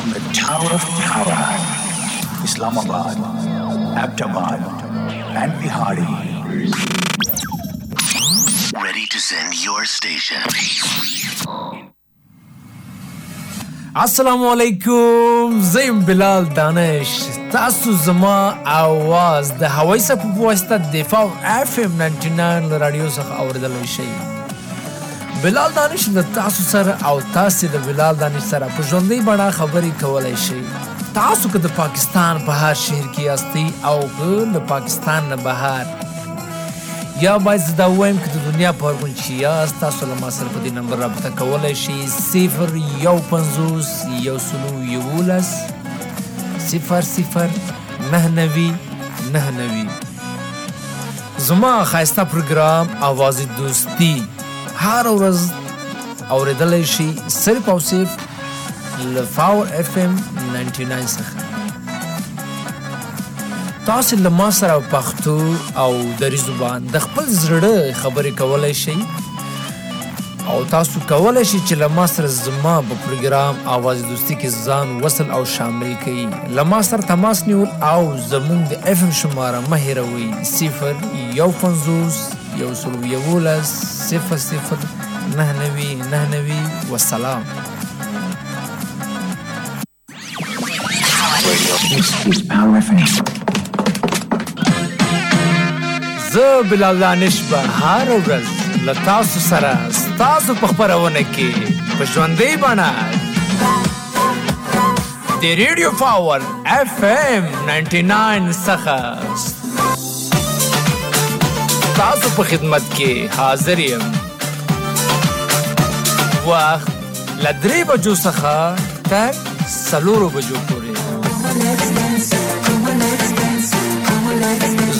from the Tower of Power, Islamabad, Abdabad, and Bihari. Ready to send your station. السلام علیکم زیم بلال دانش تاسو زما آواز د هوای سپو بوستا دفاع اف ام 99 رادیو صف اوردلی شي بلال دانش د تاسو سره او تاسو د بلال دانش سره په ژوندۍ بڼه خبرې کولای شي تاسو که د پاکستان په هر شهر کې یاستئ او که د پاکستان نه بهر یا باید زدا وایم که د دنیا په هر کونج کې یاست، تاسو له ما سره په دې نمبر رابطه کولی شئ. صفر یو پنځوس یو سلو یولس صفر صفر نه نوي نه نوي. زما ښایسته پروګرام اواز دوستی. هر ورځ اوریدلی شي صرف او صرف له فاور اف ام 99 څخه. تاسو له ما سره پښتو او دری زبان د خپل زړه خبرې کولای شئ او تاسو کولای شئ چې له ما سره زما په پروګرام اواز دوستی کې ځان وصل او شامل کړئ. له ما سره تماس نیول او زموږ د اف ام شماره مه هیروئ. صفر یو پنځوس یو سلو یولس صفر صفر نه نوي نه نوي والسلام This زه بلال دانش به هر ورځ له تاسو سره، ستاسو په خپرونه کې په ژوندۍ بڼه د ریډیو پاور اف ام 99 څخه تاسو په خدمت کې حاضر یم. وخت له درې بجو څخه تر څلورو بجو پورې.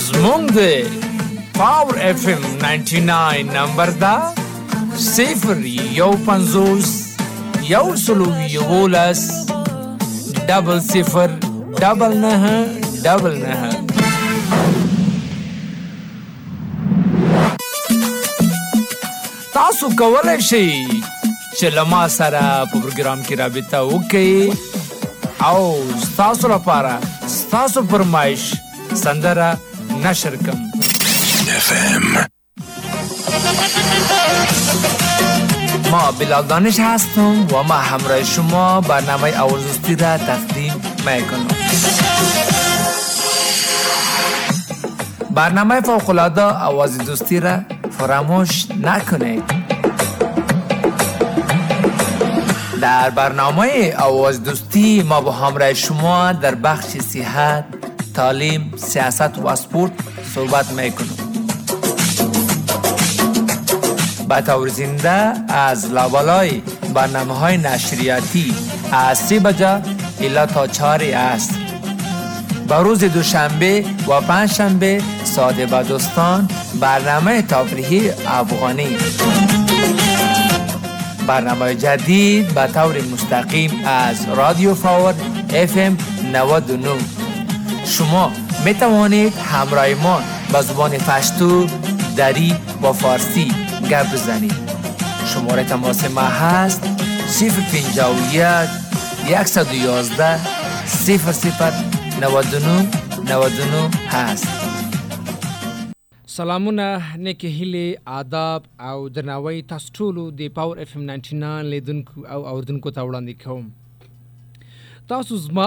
زمونږ the power F M 99 number دا صفر یو پنځوس یو سلو یولس ډبل صفر، ډبل نه ډبل نه تاسو کولای شئ چې له ما سره په پروګرام کې رابطه وکړئ. او ستاسو لپاره ستاسو فرمایش سندره نشر کم. ما بلال دانش هستم و ما همراه شما برنامه آوازوستی را تقدیم میکنم. برنامه فوقلاده آواز دوستی را فراموش نکنید در برنامه آواز دوستی ما با همراه شما در بخش صحت، تعلیم، سیاست و اسپورت صحبت میکنیم. به طور زنده از لابالای برنامه های نشریاتی از سی بجه الا تا چهار است. به روز دوشنبه و پنج شنبه ساده بدوستان برنامه تفریحی افغانی. برنامه جدید به طور مستقیم از رادیو فاور اف ام 99 شما می توانید همراه ما به زبان پشتو، دری و فارسی گپ بزنید. شماره تماس ما هست 051 111 00 99 99 هست. سلامونه نیکه هلی آداب او درناوی تاسو ټول د پاور اف ام 99 لیدونکو او اوردونکو ته وړاندې کوم تاسو زما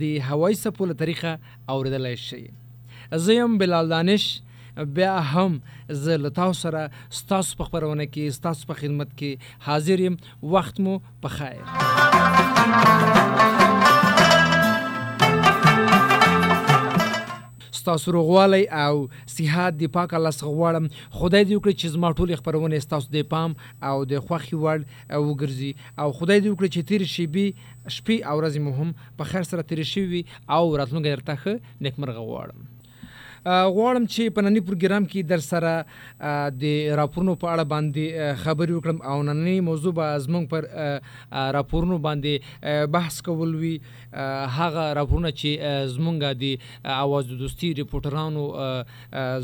دی هوای سپول طریقه اوریدلای شئ زیم بلال دانش بیا هم ز لتا سره ستاسو په خبرونه کې ستاسو په خدمت کې حاضر یم وخت مو په خیر ستاسو روغوالی او صحت د پاک الله څخه غواړم. خدای دې وکړي چې زما ټول خبرونه ستاسو د پام او د خوخي وړ وګرځي. او خدای دې وکړي چې تیر شي بي شپې او ورځې مو هم په خیر سره تیر شي او راتلونکي درته ښه نیکمرغه غواړم. غواړم چې په نننی پروګرام کې در سره د راپورونو په اړه باندې خبرې وکړم او نننی موضوع به زمونږ پر راپورونو باندې بحث کول وي. هغه راپورونه چې زمونږ د اواز دوستي ریپورټرانو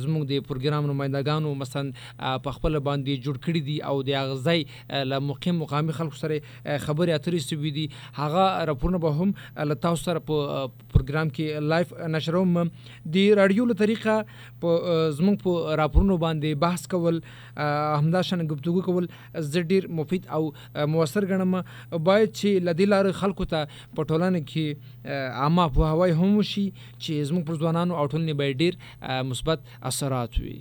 زمونږ د پروګرام نمائندګانو مثلا په خپل باندې جوړ کړی دي او د اغزای له مقیم مقامي خلکو سره خبرې اترې سوي دي. هغه راپورونه به هم له تاسو سره په پروګرام کې لایف نشروم. د رادیو له طریقه په زمونږ په راپورونو باندې بحث کول همدا شان گفتگو کول، زه ډیر مفید او مؤثر غنم باید چې لدیلا خلکو ته پټولانه کې عامه په هوای هم شي چې زموږ پر ځوانانو او ټولنې به ډیر مثبت اثرات وي.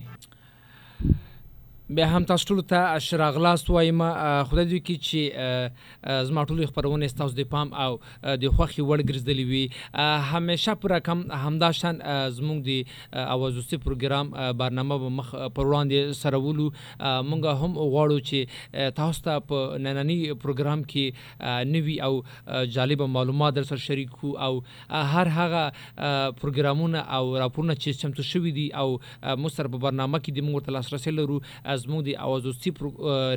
بیا هم تاسو ټول ته اشراغلاس وایم خدای دې کی چې زما ټول خبرونه تاسو د پام او د خوخي وړ ګرځدلی وي. همیشه پر کم همدا شان زموږ د اوازوستي پروګرام برنامه به مخ پر وړاندې سره ولو مونږ هم غواړو چې تاسو ته په نننی پروګرام کې نوي او جالب معلومات در سره شریکو او هر هغه پروګرامونه او راپورونه چې چمتو شوي دي او مو سره په برنامه کې د موږ ته لاسرسي لرو. زموږ د اوازوستي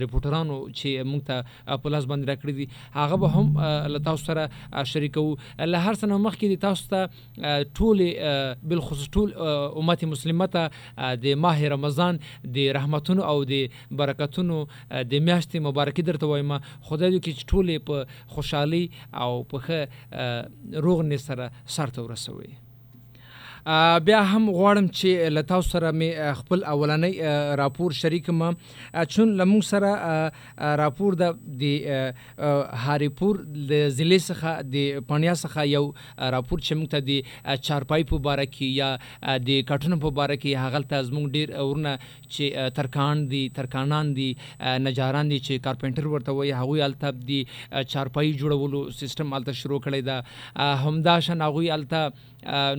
ریپورټرانو چې موږ ته په لاس باندې راکړي دي، هغه به هم له تاسو سره شریکو له هر څه مخکې د تاسو ته ټول بل خصوص ټول امت مسلمه ته د ماه رمضان د رحمتونو او د برکتونو د میاشتې مبارکي درته وایم. خدای دې کې ټول په خوشحالي او په روغ نه سره سرته ورسوي بیا هم غواړم چې له تاسو سره مې خپل اولنۍ راپور شریک ما چون لمو سره راپور د د هاریپور، د ضلع څخه، د پانیا څخه یو راپور چې موږ ته د چارپای په باره کې یا د کټونو په باره کې هغه ته زموږ ډیر ورنه چې ترکان دي، ترکانان دي نجاران دي چې کارپنټر ورته وي هغه الته د چارپای جوړولو سیستم الته شروع کړی دا همدا شان هغه الته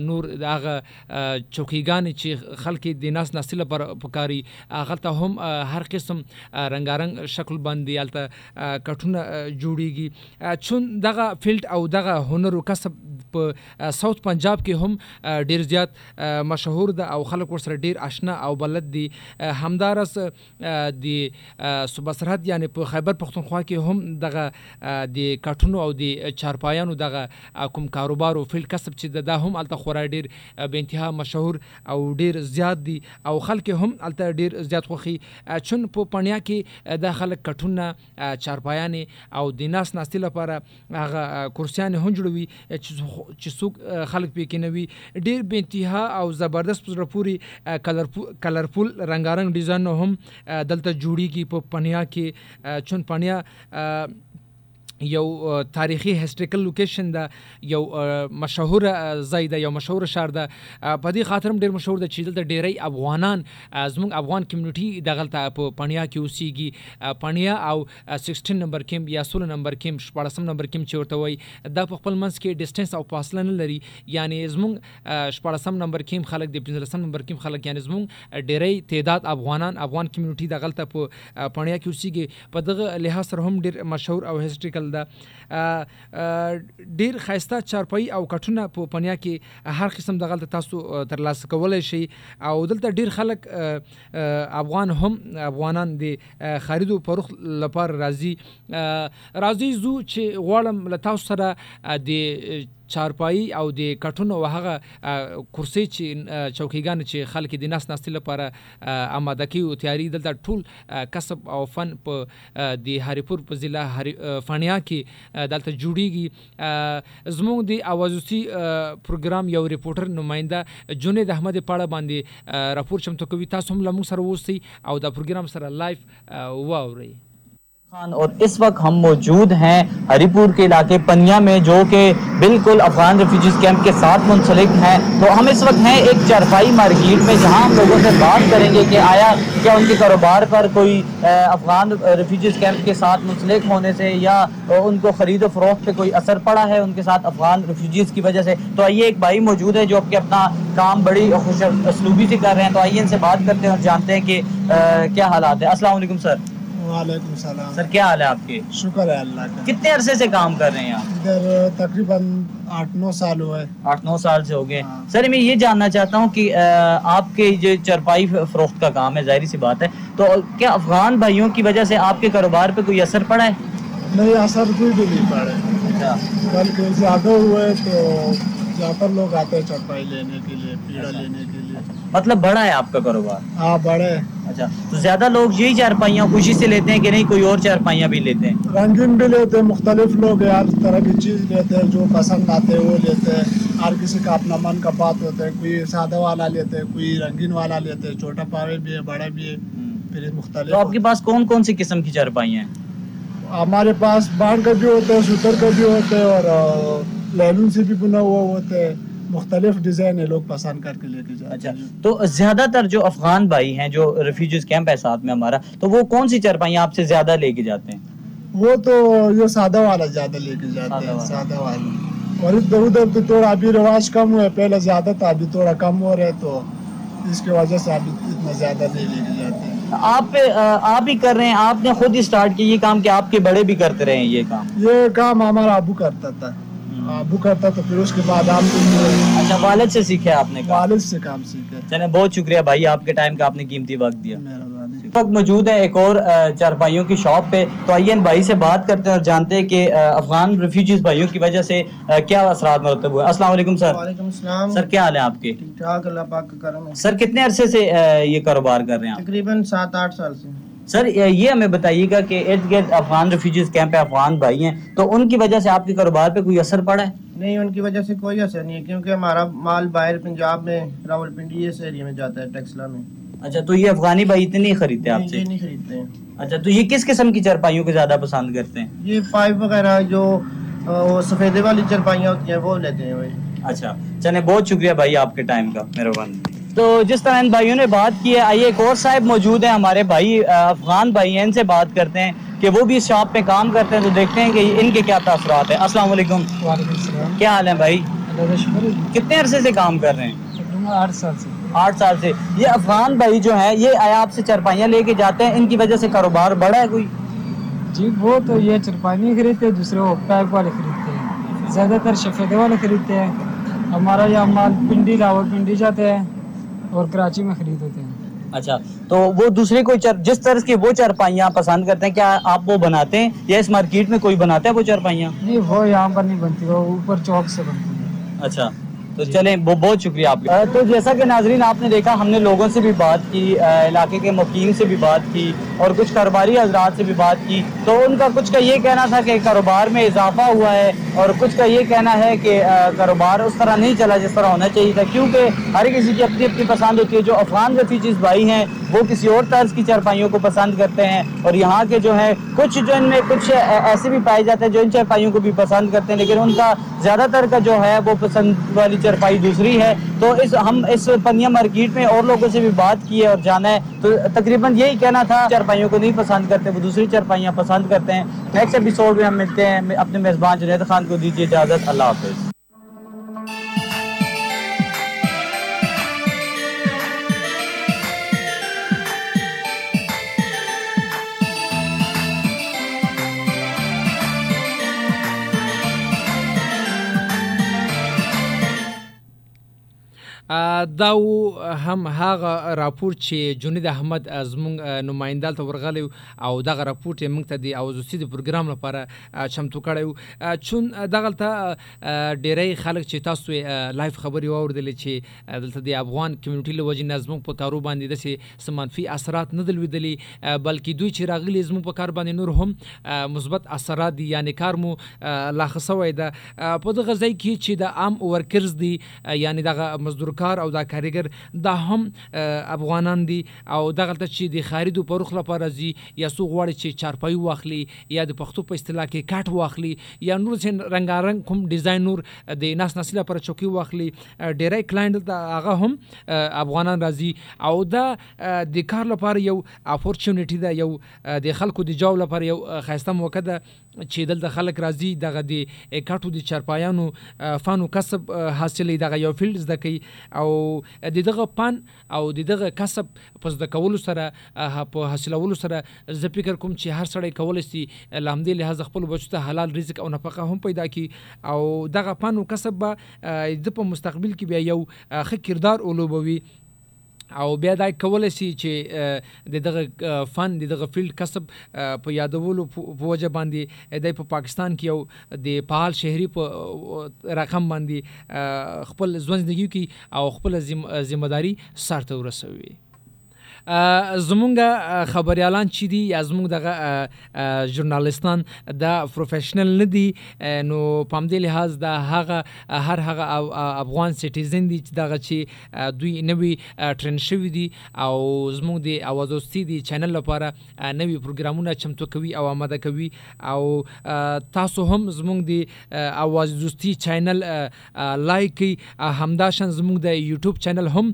نور دغه چوکیګان چې خلک د ناس نسل پر پکاري هغه ته هم هر قسم رنگارنګ شکل باندې الته کټونه جوړیږي. چون دغه فیلډ او دغه هنر او کسب په ساوث پنجاب کې هم ډیر زیات مشهور ده او خلک ورسره ډیر آشنا او بلد دي. همدارس د صوبه سرحد یعنی په خیبر پختونخوا کې هم دغه د کټونو او د چارپایانو دغه کوم کاروبار او فیلډ کسب چې د هم الته خورا ډیر به انتها مشهور او ډیر زیات دي او خلک هم الته ډیر زیات خوخي چون په پنیا کې د خلک کټونه چارپایان او د ناس ناستي لپاره هغه کرسیان هم جوړوي چې څوک خلک پې کې نوي ډیر به انتها او زبردست پر پوری کلرفول رنگارنګ ډیزاین هم دلته جوړیږي په پنیا کې. چون پنیا یو تاریخي هیستریکل لوکیشن ده یو مشهور ځای ده یو مشهور شهر ده په دې خاطر ډیر مشهور ده چې دلته ډیری افغانان زموږ افغان کمیونټي دغلته په پنیا کې اوسېږي پنیا او 16 نمبر کیمپ یا 16 نمبر کیمپ 14 نمبر کیمپ چې ورته وای د خپل منځ کې ډیسټنس او فاصله نه لري. یعنی زموږ 14 نمبر کیمپ خلک د 15 نمبر کیمپ خلک یعنی زموږ ډیری تعداد افغانان، افغان کمیونټي دغلته په پنیا کې اوسېږي په دغه لحاظ سره هم ډیر مشهور او هیستریکل شکل ده ډیر خاصه چارپای او کټونه په پنیا کې هر قسم د غلط تاسو تر لاس کولای شي او دلته ډیر خلک افغان هم افغانان دي. خریدو پروخ لپاره راضي راضي زو چې غواړم له تاسو سره د چارپای او د کټونو وهغه کرسي چې چوکیګان چې خلک د ناس ناستي لپاره آماده کی او تیاری دلته ټول کسب او فن په د هریپور په ضلع فنیا کې دلته جوړیږي. زموږ د اوازوسی پروګرام یو ریپورټر نماینده جنید احمد پاړه باندې راپور چمتو کوي. تاسو هم لمو سره وسی او دا پروګرام سره لایف واوري اور اس وقت ہم موجود ہیں ہری پور کے علاقے پنیا میں جو کہ بالکل افغان ریفیوجیز کیمپ کے ساتھ منسلک ہیں۔ تو ہم اس وقت ہیں ایک چارپائی مارکیٹ میں جہاں ہم لوگوں سے بات کریں گے کہ آیا کیا ان کے کاروبار پر کوئی افغان ریفیوجیز کیمپ کے ساتھ منسلک ہونے سے یا ان کو خرید و فروخت پہ کوئی اثر پڑا ہے ان کے ساتھ افغان ریفیوجیز کی وجہ سے؟ تو آئیے ایک بھائی موجود ہے جو کہ اپنا کام بڑی خوش اسلوبی سے کر رہے ہیں۔ تو آئیے ان سے بات کرتے ہیں اور جانتے ہیں کہ کیا حالات ہیں۔ السلام علیکم، سر۔ وعلیکم السلام۔ سر کیا حال ہے آپ کے؟ شکر ہے اللہ کا۔ کتنے عرصے سے کام کر رہے ہیں آپ؟ ادھر تقریباً آٹھ نو سال ہوئے۔ آٹھ نو سال سے ہو گئے۔ ہاں۔ سر میں یہ جاننا چاہتا ہوں کہ آپ کے جو چرپائی فروخت کا کام ہے ظاہری سی بات ہے تو کیا افغان بھائیوں کی وجہ سے آپ کے کاروبار پہ کوئی اثر پڑا ہے؟ نہیں اثر کوئی بھی نہیں پڑا اچھا۔ بلکہ زیادہ ہوئے تو لوگ آتے ہیں چرپائی لینے کے لیے پیڑا اچھا۔ لینے کے لیے۔ مطلب بڑا ہے آپ کا کاروبار؟ ہاں بڑا ہے۔ اچھا تو زیادہ لوگ یہی چارپائیاں خوشی سے لیتے ہیں کہ نہیں کوئی اور چارپائیاں بھی لیتے ہیں۔ رنگین بھی لیتے ہیں مختلف لوگ ہر طرح کی چیز لیتے ہیں جو پسند آتے ہیں وہ لیتے ہیں۔ ہر کسی کا اپنا من کا بات ہوتا ہے کوئی سادہ والا لیتے ہیں کوئی رنگین والا لیتے ہیں چھوٹا پاوے بھی ہے بڑا بھی ہے پھر مختلف۔ تو آپ کے پاس کون کون سی قسم کی چارپائیاں ہیں؟ ہمارے پاس بانڈ کا بھی ہوتا ہے سوتر کا بھی ہوتا ہے اور لینن سے بھی بنا ہوا ہوتا ہے۔ مختلف ڈیزائن ہے لوگ پسند کر کے لے کے جاتے اچھا تو زیادہ تر جو افغان بھائی ہیں جو ریفیوجیز کیمپ ہے ساتھ میں ہمارا تو وہ کون سی چرپائیاں آپ سے زیادہ لے کے جاتے ہیں؟ وہ تو یہ سادہ والا زیادہ لے کے جاتے ہیں سادہ والا۔ اور اس ادھر ادھر تو تھوڑا ابھی رواج کم ہوئے ہے پہلے زیادہ تھا ابھی توڑا کم ہو رہے تو اس کے وجہ سے ابھی اتنا زیادہ نہیں لے کے جاتے ہیں۔ آپ آپ ہی کر رہے ہیں آپ نے خود ہی سٹارٹ کی یہ کام کہ آپ کے بڑے بھی کرتے رہے ہیں یہ کام؟ یہ کام ہمارا ابو کرتا تھا۔ بک کرتا تو پھر اس کے بعد آپ اچھا والد سے سیکھا آپ نے والد سے کام سیکھا چلیں بہت شکریہ بھائی آپ کے ٹائم کا آپ نے قیمتی وقت دیا۔ وقت موجود ہے ایک اور چار بھائیوں کی شاپ پہ۔ تو آئیے بھائی سے بات کرتے ہیں اور جانتے ہیں کہ افغان ریفیوجیز بھائیوں کی وجہ سے کیا اثرات مرتب ہوئے۔ السلام علیکم سر۔ وعلیکم السلام۔ سر کیا حال ہے آپ کے؟ ٹھیک ٹھاک اللہ پاک کا کرم ہے۔ سر کتنے عرصے سے یہ کاروبار کر رہے ہیں تقریباً سات آٹھ سال سے۔ سر یہ ہمیں بتائیے گا کہ ارد گرد افغان ریفیوجیز کیمپ افغان بھائی ہیں تو ان کی وجہ سے آپ کے کاروبار پہ کوئی اثر پڑا ہے؟ نہیں ان کی وجہ سے کوئی اثر نہیں ہے کیونکہ ہمارا مال باہر پنجاب میں راول پنڈی اس ایریا میں جاتا ہے ٹیکسلا میں۔ اچھا تو یہ افغانی بھائی اتنے خریدتے آپ سے؟ نہیں خریدتے اچھا تو یہ کس قسم کی چرپائیوں کو زیادہ پسند کرتے ہیں؟ یہ پائپ وغیرہ جو سفیدے والی چرپائیاں ہوتی ہیں وہ لیتے ہیں اچھا چلے بہت شکریہ بھائی آپ کے ٹائم کا مہربانی تو جس طرح ان بھائیوں نے بات کی ہے آئیے ایک اور صاحب موجود ہیں ہمارے بھائی افغان بھائی ہیں ان سے بات کرتے ہیں کہ وہ بھی اس شاپ پہ کام کرتے ہیں تو دیکھتے ہیں کہ ان کے کیا تاثرات ہیں۔ السلام علیکم۔ السلام۔ کیا حال ہے بھائی؟ کتنے عرصے سے کام کر رہے ہیں؟ آٹھ سال سے۔ یہ افغان بھائی جو ہیں یہ آپ سے چرپائیاں لے کے جاتے ہیں؟ ان کی وجہ سے کاروبار بڑا ہے کوئی؟ جی وہ تو یہ چرپائیاں خریدتے ہیں دوسرے وہ پیپ والے خریدتے ہیں۔ زیادہ تر شفیدے والے خریدتے ہیں۔ ہمارا یہ مال پنڈی لاہور پنڈی جاتے ہیں۔ اور کراچی میں خرید ہوتے ہیں۔ اچھا تو وہ دوسری کوئی چار جس طرح کی وہ چارپائیاں پسند کرتے ہیں کیا آپ وہ بناتے ہیں؟ یا اس مارکیٹ میں کوئی بناتا ہے وہ چارپائیاں؟ نہیں وہ یہاں پر نہیں بنتی وہ اوپر چوک سے بنتی ہیں اچھا۔ تو چلیں، بہت شکریہ آپ کا۔ تو جیسا کہ ناظرین آپ نے دیکھا، ہم نے لوگوں سے بھی بات کی علاقے کے مقیم سے بھی بات کی اور کچھ کاروباری حضرات سے بھی بات کی۔ تو ان کا کچھ کا یہ کہنا تھا کہ کاروبار میں اضافہ ہوا ہے اور کچھ کا یہ کہنا ہے کہ کاروبار اس طرح نہیں چلا جس طرح ہونا چاہیے تھا۔ کیونکہ ہر کسی کی اپنی اپنی پسند ہوتی ہے۔ جو افغان رفی چیز بھائی ہیں، وہ کسی اور طرز کی چرپائیوں کو پسند کرتے ہیں اور یہاں کے جو ہیں، کچھ جو ان میں کچھ ایسے بھی پائے جاتے ہیں جو ان چرپائیوں کو بھی پسند کرتے ہیں۔ لیکن ان کا زیادہ تر کا جو ہے، وہ پسند والی چرپائی دوسری ہے۔ تو اس ہم اس پنیا مارکیٹ میں اور لوگوں سے بھی بات کی ہے اور جانا ہے۔ تو تقریباً یہی کہنا تھا چرپائیوں کو نہیں پسند کرتے، وہ دوسری چرپائیاں پسند کرتے ہیں۔ نیکسٹ ایپیسوڈ میں ہم ملتے ہیں۔ اپنے میزبان جنید خان کو دیجیے اجازت۔ اللہ حافظ۔ دا هم هغه راپور چې جنید احمد زمونږ نمائندال ته ورغلی او دغه راپور یې موږ ته د اوزوسی د پروګرام لپاره چمتو کړی چون دغه ته ډیری خلک چې تاسو لایف خبري واوریدلې چې دلته د افغان کمیونټي له وجې نه په کارو باندې داسې څه منفي اثرات نه دي بلکې دوی چې راغلي زموږ په کار باندې نور هم مثبت اثرات دي یعنی کار مو ا، لا ښه ده. په دغه ځای کې چې د عام ورکرز دي یعنی دغه مزدور کار او دا کاریګر دا هم افغانان دي او دغه ته چې د خاریدو پروخ لپاره زی یا سو غواړي چې چارپای واخلي، یا د پښتو په اصطلاح کې کاټ واخلي، یا نور چې رنگارنګ کوم ډیزاین نور د ناس نسل لپاره چوکي واخلي ډیری کلاینټ دا هغه هم افغانان راځي. او دا د کار لپاره یو اپورچونټی ده، یو د خلکو د جوړ لپاره یو خاصه موقع ده. چې دلته خلک راځي، دغه د کاټو د چرپایانو فن او کسب حاصلې دغه یو فیلډ زده کوي. او د دغه پن او د دغه کسب پس د کولو سره په حاصلولو سره زه فکر کوم چې هر سړی کولای شي لامدې له خپل بچو ته حلال رزق او نفقه هم پیدا کی او دغه پن او کسب به د په مستقبل کې بیا یو ښه کردار اولوبوي او بیا دا کول شي چې د دغه فن، د دغه فیلډ کسب په یادولو، په وجه باندې د په پاکستان کې یو، د پهال شهري په رقم باندې خپل ژوند کې او خپل ذمہ داری سره ورسوي. زمونږ خبريالان چې دي؟ یا زمونږ دغه ژورنالستان د پروفیشنل نه دي؟ نو پام دې لحاظ د هغه هر هغه افغان سټیزن دي چې دغه چې دوی نوی ټرین شوی دي او زمونږ د اوازوستي دي چینل لپاره نوی پروګرامونه چمتو کوي او آماده کوي او تاسو هم زمونږ د اوازوستي چینل لایک کی همداشن زمونږ د یوټیوب چینل هم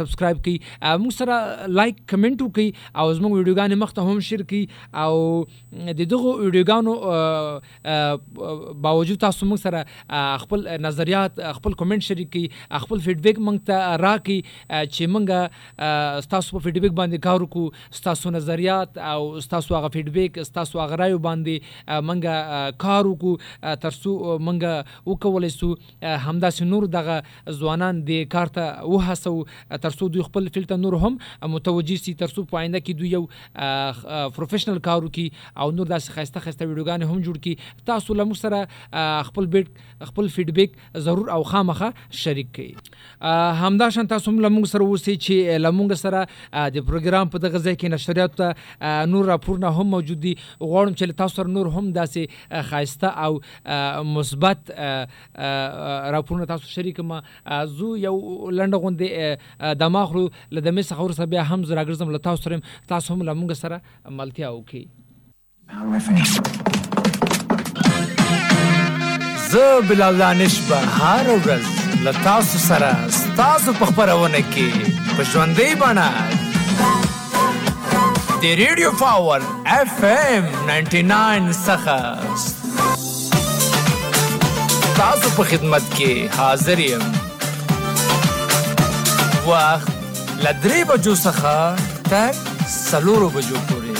سبسکرایب کی موږ سره لایک لایک کمنټ وکي او زموږ ویډیوګانې مخته هم شیر کړي او د دغه ویډیوګانو باوجود تاسو موږ سره خپل نظریات، خپل کمنټ شریک کړي خپل فیډبیک موږ ته راکړي چې موږ تاسو په فیډبیک باندې کار وکړو تاسو نظریات او تاسو هغه فیډبیک تاسو هغه رائے باندې موږ کار وکړو ترڅو موږ وکولای شو همدا نور دغه ځوانان د کار ته وهڅو ترڅو دوی خپل فلټر نور هم متوجه متوجي سي ترڅو په آینده کې دوی یو پروفیشنل کار وکي او نور داسې خسته خسته ویډیوګان هم جوړ کړي تاسو له موږ سره خپل بیت خپل فیډبیک ضرور او خامخه شریک کړئ همدا شان تاسو له موږ سره اوسئ چې له موږ سره د پروګرام په دغه ځای کې نشریات ته نور راپورونه هم موجود دي غواړم چې تاسو سره نور هم داسې خاصه او مثبت راپورونه تاسو شریک ما زو یو لنډه غونډه دماغ له دمه څخه ورسره بیا هم زه راګرځم له تاسو سره تاسو هم له سره ملتیا وکړي زه بلال دانش به هر ورځ له تاسو سره تاسو په خبرونه کې په ژوندۍ بڼه د ریډیو پاور اف ام 99 څخه تاسو په خدمت کې حاضر یم وخت لدرې بجو څخه تر سلورو بجو پورې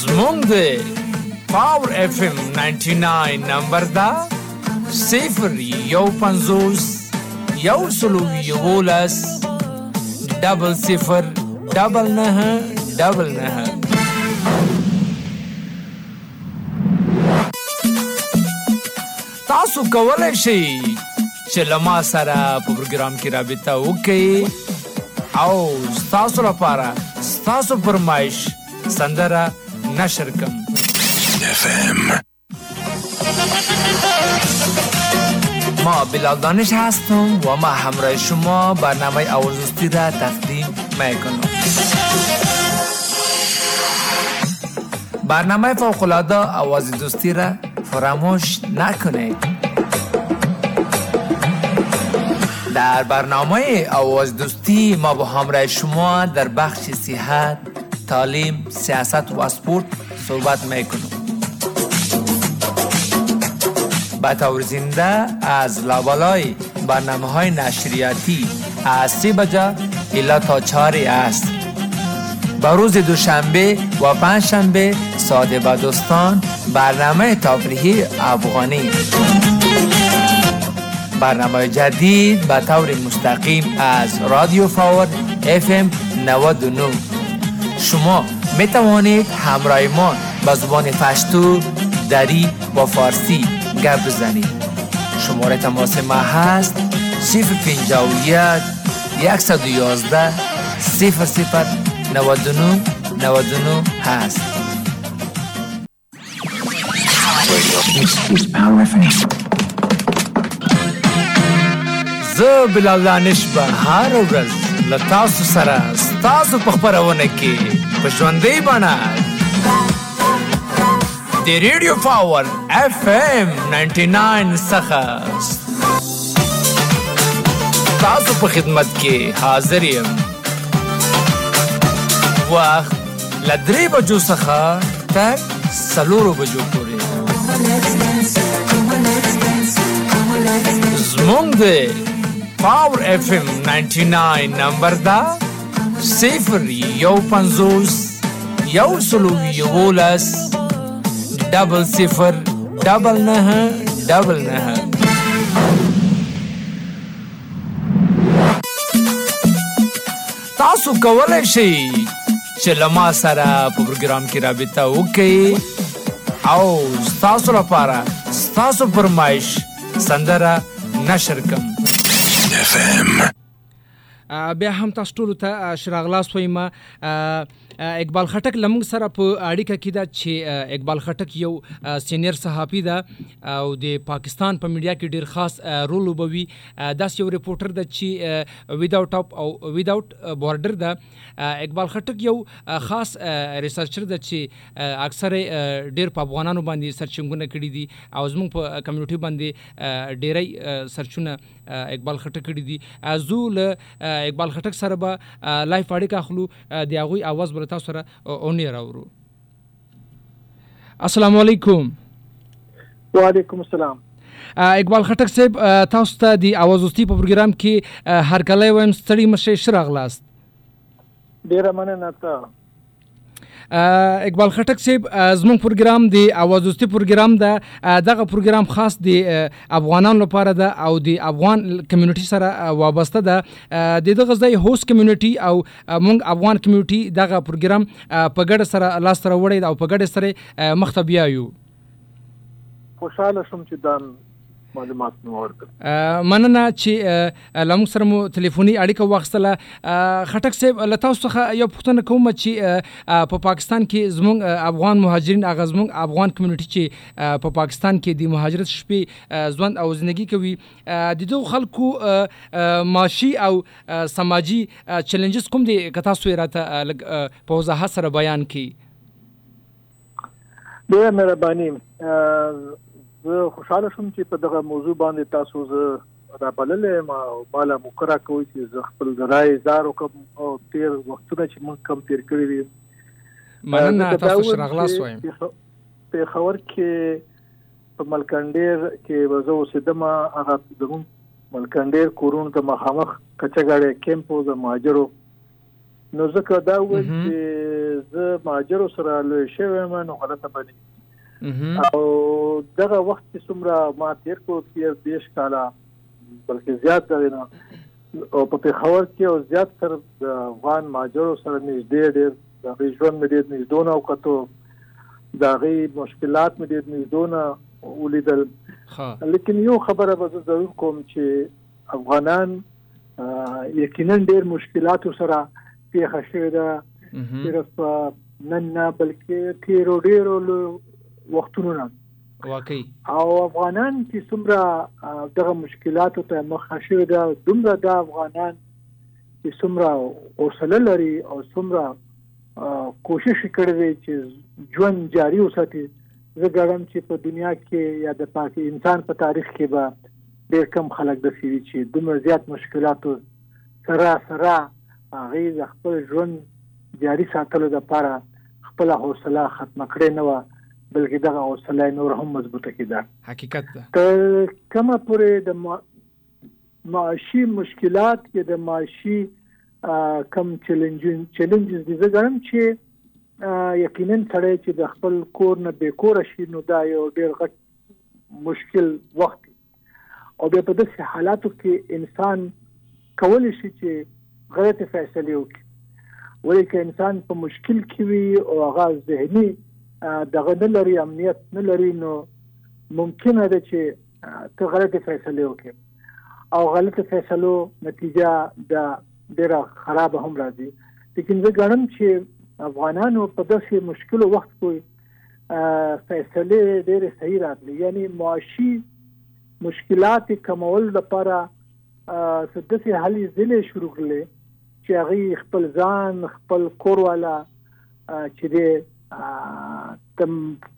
زمونږ the power F M 99 number دا صفر یو پنځوس یو سلو یولس ډبل صفر ډبل نه ډبل نه تاسو کولای شئ۔ چې لما سره په پروګرام کې رابطه وکړي او تاسو لپاره تاسو فرمایش سندره نشر FM ما بلال دانش هستم و ما همراه شما برنامه آوازوستی را تقدیم میکنم برنامه فوقلاده آواز دوستی را فراموش نکنید در برنامه آواز دوستی ما با همراه شما در بخش صحت، تعلیم، سیاست و اسپورت صحبت میکنیم. به طور زنده از لابالای برنامه های نشریاتی از سی بجه الا تا چهار است با روز دوشنبه و پنج شنبه ساده بدستان برنامه تفریحی افغانی. برنامه جدید به طور مستقیم از رادیو فاور اف ام 99 شما می توانید همراه ما به زبان پشتو، دری و فارسی گپ بزنید. شماره تماس ما هست 051 111 00 99 99 هست. Power FM. زه بلال دانش به هر ورځ له تاسو سره تاسو په خبرونه کې، په ژوندۍ بڼه. د ریډیو پاور اف ام 99 څخه. تاسو په خدمت کې حاضر یم. وخت لدرې بجو څخه تر سلورو بجو پورې. زمونږ the power F M 99 number دا صفر یو پنځوس یو سلو یولس ډبل صفر ډبل نه ډبل نه تاسو کولای شئ چې لما سره په پروګرام کې رابطه وکړئ او تاسو لپاره تاسو فرمایش سندره نشر کم اف ام بیا هم تاسو ټول ته شراغلاس وایم اقبال خټک لمنګ سره په اړیکه کې دا چې اقبال خټک یو سینیر صحافي ده او د پاکستان په میډیا کې ډیر خاص رول وبوي داس یو ریپورټر د چې ویداوت اپ او ویداوت بورډر ده. اقبال خټک یو خاص ریسرچر ده چې اکثر ډیر په افغانانو باندې سرچینګونه کړي دي، او زموږ په کمیونټي باندې ډیرای سرچونه اقبال خټک کړي دي. زو له اقبال خټک سره به لایف اړیکه اخلو. د هغه اواز بل تاسو سره اونې راوړو السلام علیکم. وعلیکم السلام. اقبال خټک صاحب تاسو ته د اوازوستي په پروګرام کې هر کله وایم ستړي مشه شراغلاست ډیره مننه ته. اقبال خټک صاحب زموږ پروګرام دی اواز اوازوستي پروګرام ده. دغه پروګرام خاص دی افغانانو لپاره ده او د افغان کمیونټي سره وابسته ده. د دغه ځای هوس کمیونټي او موږ افغان کمیونټي دغه پروګرام په ګډه سره لاس سره وړي او په ګډه سره مخ ته بیایو. خوشاله شوم چې دا معلومات مو ورکړ مننه چې لمو سره مو ټلیفوني اړیکه واخستله خټک صاحب له تاسو څخه یو پوښتنه کوم چې په پاکستان کې زموږ افغان مهاجرین هغه زموږ افغان کمیونټي چې په پاکستان کې د مهاجرت شپې ژوند او ژوندۍ کوي د دغه خلکو معاشي او سماجی چیلنجز کوم دي کتا سو راته په وضاحت سره بیان کړي ډیره مهرباني زه خوشاله شوم چې په دغه موضوع باندې تاسو زه را بللې ما بالا مقرره کوي چې زه خپل درای زار کوم او تیر وختونه چې مونږ کم تیر کړی دي مننه تاسو شرغلاس وایم. په خبر کې په ملکندیر کې وزو سدما هغه دغه ملکندیر کورون ته مخامخ کچګاړي کیمپو د ماجرو نو ځکه دا و چې زه ماجرو سره لوي شوم نو غلطه بني او دغه وخت کې څومره ما تیر کو تیر دیش کاله بلکې زیات دی نه او په پیښور کې او زیات تر د افغان ماجرو سره نږدې ډېر د ژوند مې ډېر نږدې او کتو دا غي مشکلات مې ډېر نږدې ولیدل. لیکن یو خبره به ضرور کوم چې افغانان یقینا ډېر مشکلات سره پیښ شوی دا صرف نن نه بلکې تیرو ډېرو وختونو نه. واقعي. او افغانان چې څومره دغه مشکلاتو ته مخ شوي دا دومره د افغانان چې څومره حوصله لري او څومره کوشش کړی دی چې ژوند جاری وساتي. زه ګرم چې په دنیا کې یا د پاک انسان په تاریخ کې به ډېر کم خلک د سوي چې دومره زیات مشکلاتو سره سره هغه خپل ژوند جاری ساتلو لپاره خپل حوصله ختم کړې نه و بلکې دغه حوصله نور هم مضبوطه کیده حقیقت ده. ته کومه پورې د معاشي مشکلات کې د معاشي کم چیلنجز چیلنجز دي. زه ګرم چې یقینا سره چې د خپل کور نه به کور شي نو دا یو ډیر غټ مشکل وخت او په داسې حالاتو کې انسان کول شي چې غلط فیصله وکړي. ولکه انسان په مشکل کې وي او هغه ذهني دغه نه لري، امنیت نه لري، نو ممکنه ده چې ته غلطه فیصله وکړې او غلطه فیصلو نتیجه د ډیره خراب هم راځي. لیکن زه ګڼم چې افغانانو په داسې مشکل وخت کې فیصله ډیره صحیح راغلي یعنی معاشي مشکلات کمول لپاره سدسي حل ځلې شروع کړلې چې هغه خپل ځان، خپل کور والا چې تم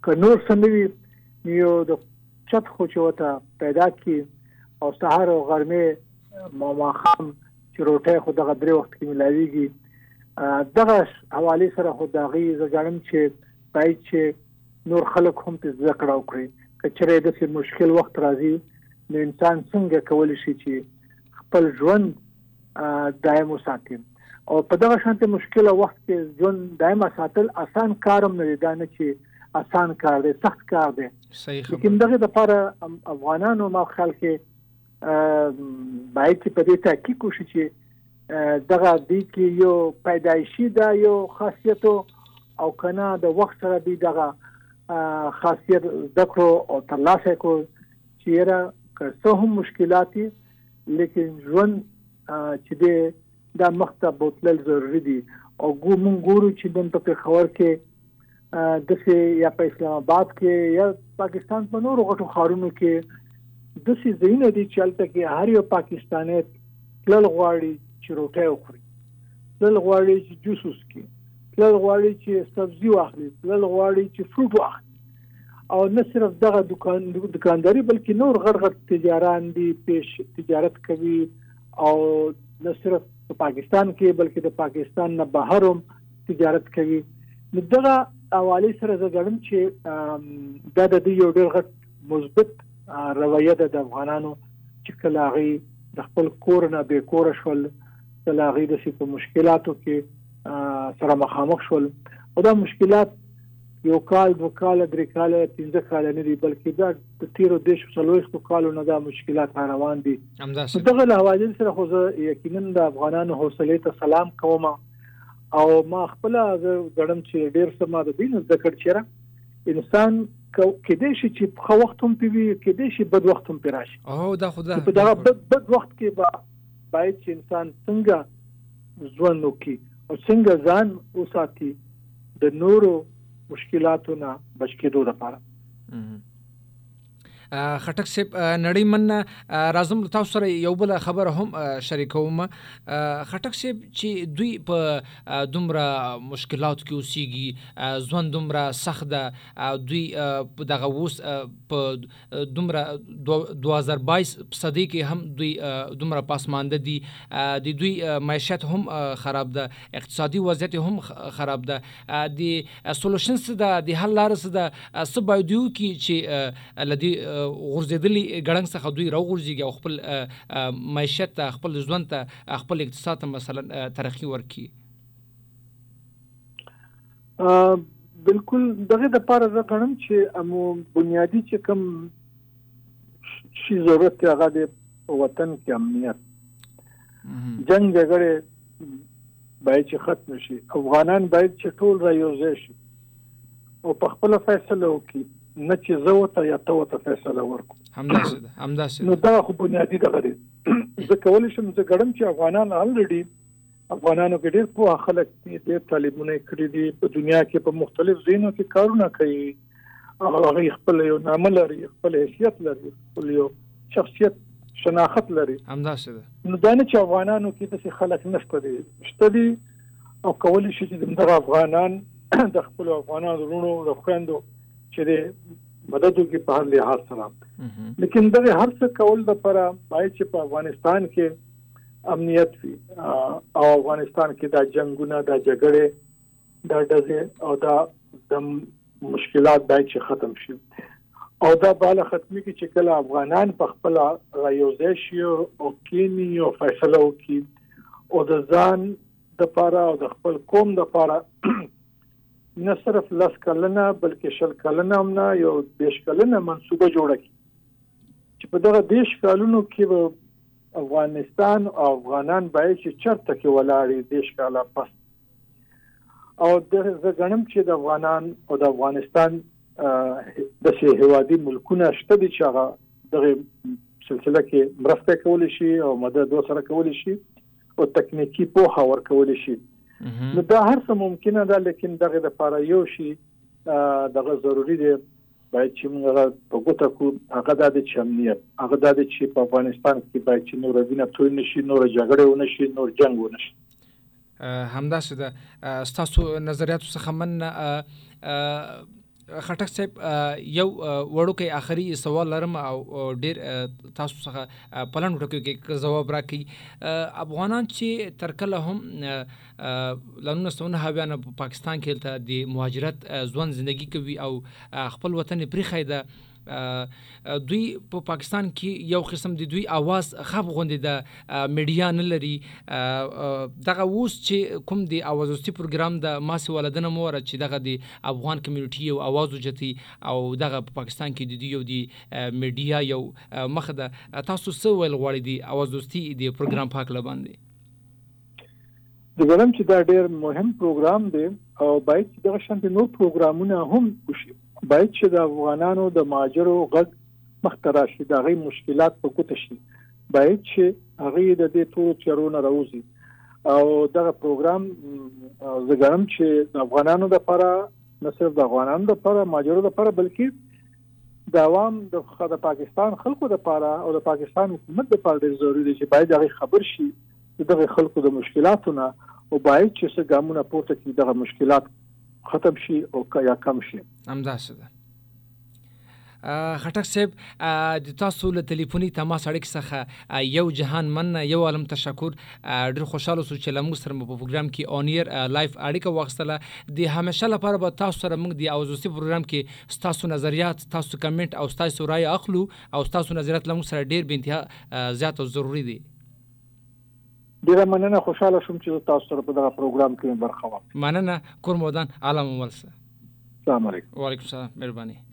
کنور سموي یو د چت خو چوته پیدا کی او سهار او غرمه ما ما خام چې روټه خو دغه درې وخت کې ملاويږي دغه حواله سره خو داغي زګړم چې پای چې نور خلک هم په ذکر او کړی کچره د څه مشکل وخت راځي، نو انسان څنګه کولی شي چې خپل ژوند دائم وساتي. او په دغه شانته مشکل وخت کې ژوند دائم ساتل آسان کارم نه دی. نه چې آسان کار دی سخت کار دی. صحیح لیکن دغه د لپاره افغانانو ما خیال کې باید چې په دې تحقیق وشي چې دغه دی کې یو پیدایشي دا یو خاصیت او کنه د وخت سره دی دغه خاصیت ذکر او ترلاسه کو چې را که څه هم مشکلات لیکن ژوند چې دی دا مخته بوتلل ضروری دي. او ګو مونږ ګورو چې د په خبر کې د سه یا په اسلام آباد کې یا پاکستان په نورو غټو خارونو کې د سه زینې دي چې البته کې هر یو پاکستاني تل غواړي چې روټي وخوري. تل غواړي چې جوس وسکي تل غواړي چې سبزي واخلي. تل غواړي چې فروټ واخلي. او نه صرف دغه دکان دکانداري، بلکې نور غړ تجاران دي، پیش تجارت کوي، او نه صرف په پاکستان کې بلکې د پاکستان نه بهر هم تجارت کوي نو دغه حواله سره زه ګڼم چې دا د یو ډېر غټ مثبت رویه ده د افغانانو چې کله غي د خپل کور نه به کور شول کله غي د سي په مشکلاتو کې سره مخامخ شول۔ او دا مشکلات یو کال دو کال درې کال پنځه کال نه دي بلکې دا د تیرو دیش څلويختو کالو نه دا مشکلات روان دي. دغه له حواله سره خو زه یقینا د افغانانو حوصله ته سلام کوم. او ما خپل غړم چې ډیر سم د دین د کړ چیرې. انسان کېدې شي چې په وخت هم پیوي کېدې شي بد وخت هم پیراشي او دا خدا په دا بد, بد وخت کې با باید چې انسان څنګه ژوند وکړي او څنګه ځان وساتي. د نورو مشکلاتو نه بچ کېدو لپاره. خټک سپ نړۍ من رازم تاسو سره یو بل خبر هم شریکوم خټک سپ چې دوی په دومره مشکلات کې اوسېږي ځوان دومره سخت ده دوی دغه ووس په دومره 2022 صدې کې هم دوی دومره پاسمانده دي د دوی معیشت هم خراب ده اقتصادي وضعیت هم خراب ده د سولوشنز ده د حل لارې ده څه باید یو کې چې لدی غورځېدلی ګړنګ څخه دوی راوغورځيږي او خپل معیشت ته خپل ژوند ته خپل اقتصاد ته مثلا ترقی ورکړي بالکل دغه د پاره زه غواړم چې امو بنیادی چې کوم شي ضرورت هغه د وطن کې امنیت. جنگ جګړه باید چې ختم شي. افغانان باید چې ټول را یوځای شي. او په خپل فیصله وکړي. نه چې زه وته یا ته وته فیصله ورکو همداسې ده همداسې نو دا خو بنیادی دغه دی. زه کولای شم زه ګړم چې افغانان الریډي افغانانو کې ډېر په خلک دي ډېر طالبونه کړی دي په دنیا کې په مختلف ځینو کې کارونه کوي. هغه خپل یو نام لري خپل حیثیت لري خپل یو شخصیت شناخت لري. همداسې ده. نو دا نه چې افغانانو کې د خلک نشته دي شته دي. او کولای شي چې دغه افغانان د خپل افغانانو ورونو د خويندو چې مدد وکړي په هر لحاظ سره لیکن دغه هر څه کول د لپاره باید چې په افغانستان کې امنیت وي او افغانستان کې دا جنگونه دا جګړې دا دغه او دا د مشکلات باید چې ختم شي او دا بالا ختمي کې چې کله افغانان په خپل غيوځي شي او کینی او فیصله وکړي او د ځان د لپاره او د خپل قوم د لپاره نه صرف لس کلنه، بلکې شل کلنه هم نه، یو دیش کلنه منسوبه جوړه کی چې په دغه دیش کالونو کې به افغانستان او افغانان باید چې چرته کې ولاړې دیش کاله پس. او د غنم چې د افغانان او د افغانستان د شي هوادي ملکونه شته دي چې هغه دغه سلسله کې مرسته کول شي او مدد وسره کول شي او تکنیکی په خبر شي. نو دا هر څه ممکنه ده لیکن دغه د لپاره یو شی دغه ضروری دی. باید چې موږ په ګوته کو هغه د چمنیت هغه د چې په افغانستان کې باید چې نور وینه توی نشي نور جګړه ونه شي نور جنگ ونه شي. همداسې ده. ستاسو نظریاتو څخه من خټک صاحب یو وړوکی آخري سوال لرم او ډیر تاسو څخه پلان وټکو کې جواب راکړي. افغانان چې تر کله هم لنونه سونه هاویان په پاکستان کې ته د مهاجرت ځوان زندگی کوي او خپل وطن پرې خیده دوی په پاکستان کې یو قسم دی دوی اواز خپ غوندي د میډیا نه لري. دغه اوس چې کوم دی اوازوستي پروګرام د ماس ولدنه مور چې دغه دی افغان کمیونټي یو اواز جتی او دغه په پاکستان کې دی دی یو دی میډیا یو مخ ده، تاسو څه ویل غواړي دی اوازوستي دی پروګرام پاک لباندې د ګرم چې دا ډیر مهم پروګرام دی او باید چې دغه شان نو پروګرامونه هم وشي. باید چې د افغانانو د ماجرو غږ مخترا شي د غي مشکلات په کوته شي. باید چې هغه د دې ټول چرونه راوځي او دغه پروګرام زګرم چې د افغانانو لپاره نه صرف د افغانانو لپاره ماجرو لپاره بلکې د عوام، د پاکستان خلکو لپاره او د پاکستان حکومت لپاره ډېر ضروری دی چې باید هغه خبر شي دغه خلکو د مشکلاتونو او باید چې څه ګامونه پورته کړي دغه مشکلات ختم شي او یا کم شي همداسې ده خټک صاحب د تاسو له ټلیفوني تماس اړیک څخه یو جهان من یو عالم تشکر ډیر خوشاله سو چې لمو سره په پروګرام کې اونیر لایف اړیکه واغستله د همیشه لپاره به تاسو سره موږ د اوزوسی پروګرام کې تاسو نظریات تاسو کمنټ او تاسو رائے اخلو او تاسو نظریات لمو سره ډیر بنتها زیات او ضروری دي ډیره مننه خوشاله شوم چې تاسو سره په دغه پروګرام کې برخه واخلم. مننه کورمودان عالم ولسه السلام علیکم. وعلیکم السلام مهرباني.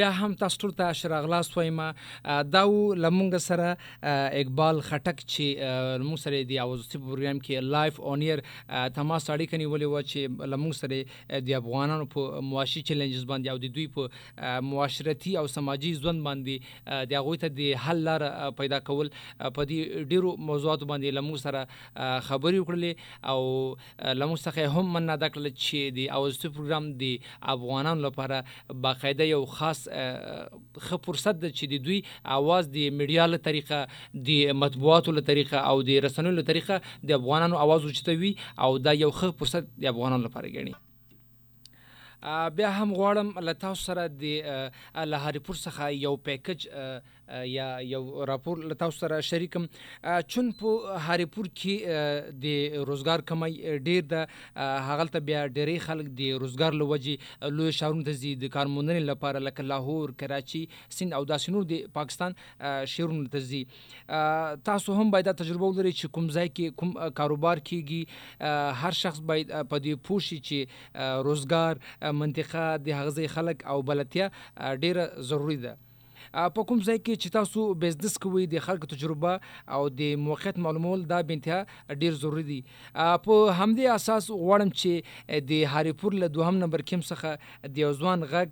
بیا هم تاسو ټول ته شراغلاس وایم دا لمونګ سره اقبال خټک چې لمونګ سره دی اوازتي پروګرام کې لایف اونیر تماس اړیکه نیولې و چې لمونګ سره د افغانانو په معاشي چیلنجز باندې او د دوی په معاشرتي او سماجی ژوند باندې د هغه ته د حل لار پیدا کول په دې ډیرو موضوعات باندې لمونګ سره خبرې وکړلې او لمونګ څخه هم من نه دکل چې د اوازتي پروګرام د افغانانو لپاره باقاعده یو خاص خ فرصت ده چې د دوی اواز دی میډیا له طریقه دی مطبوعاتو له طریقه او دی رسنیو له طریقه د افغانانو اواز وچتوي او دا یو خ فرصت دی افغانانو لپاره ګڼي. بیا هم غواړم له تاسو سره د له هری پور څخه یو پیکج یا یو راپور له تاسو سره شریکم. چون په هاري پور کې د روزګار کمای ډیر د هغلته بیا ډېری خلک د روزګار لوجي لوی شهرونو ته زی د کارموندنې لپاره لکه لاهور، کراچي سند او داسې نور د پاکستان شهرونو ته زی تاسو هم باید تجربه ولرئ چې کوم ځای کې، کوم کاروبار کیږي. هر شخص باید په دې پوښي چې روزګار منطقه، د هغه خلک او بلتیا ډیره ضروری ده. په کوم ځای کې چې تاسو بزنس کوئ د خلکو تجربه او د موقعیت معلومول، دا بنتیا ډیر ضروری دي په همدې اساس غواړم چې د هاریپور له دوهم نمبر کیم څخه د ځوان غږ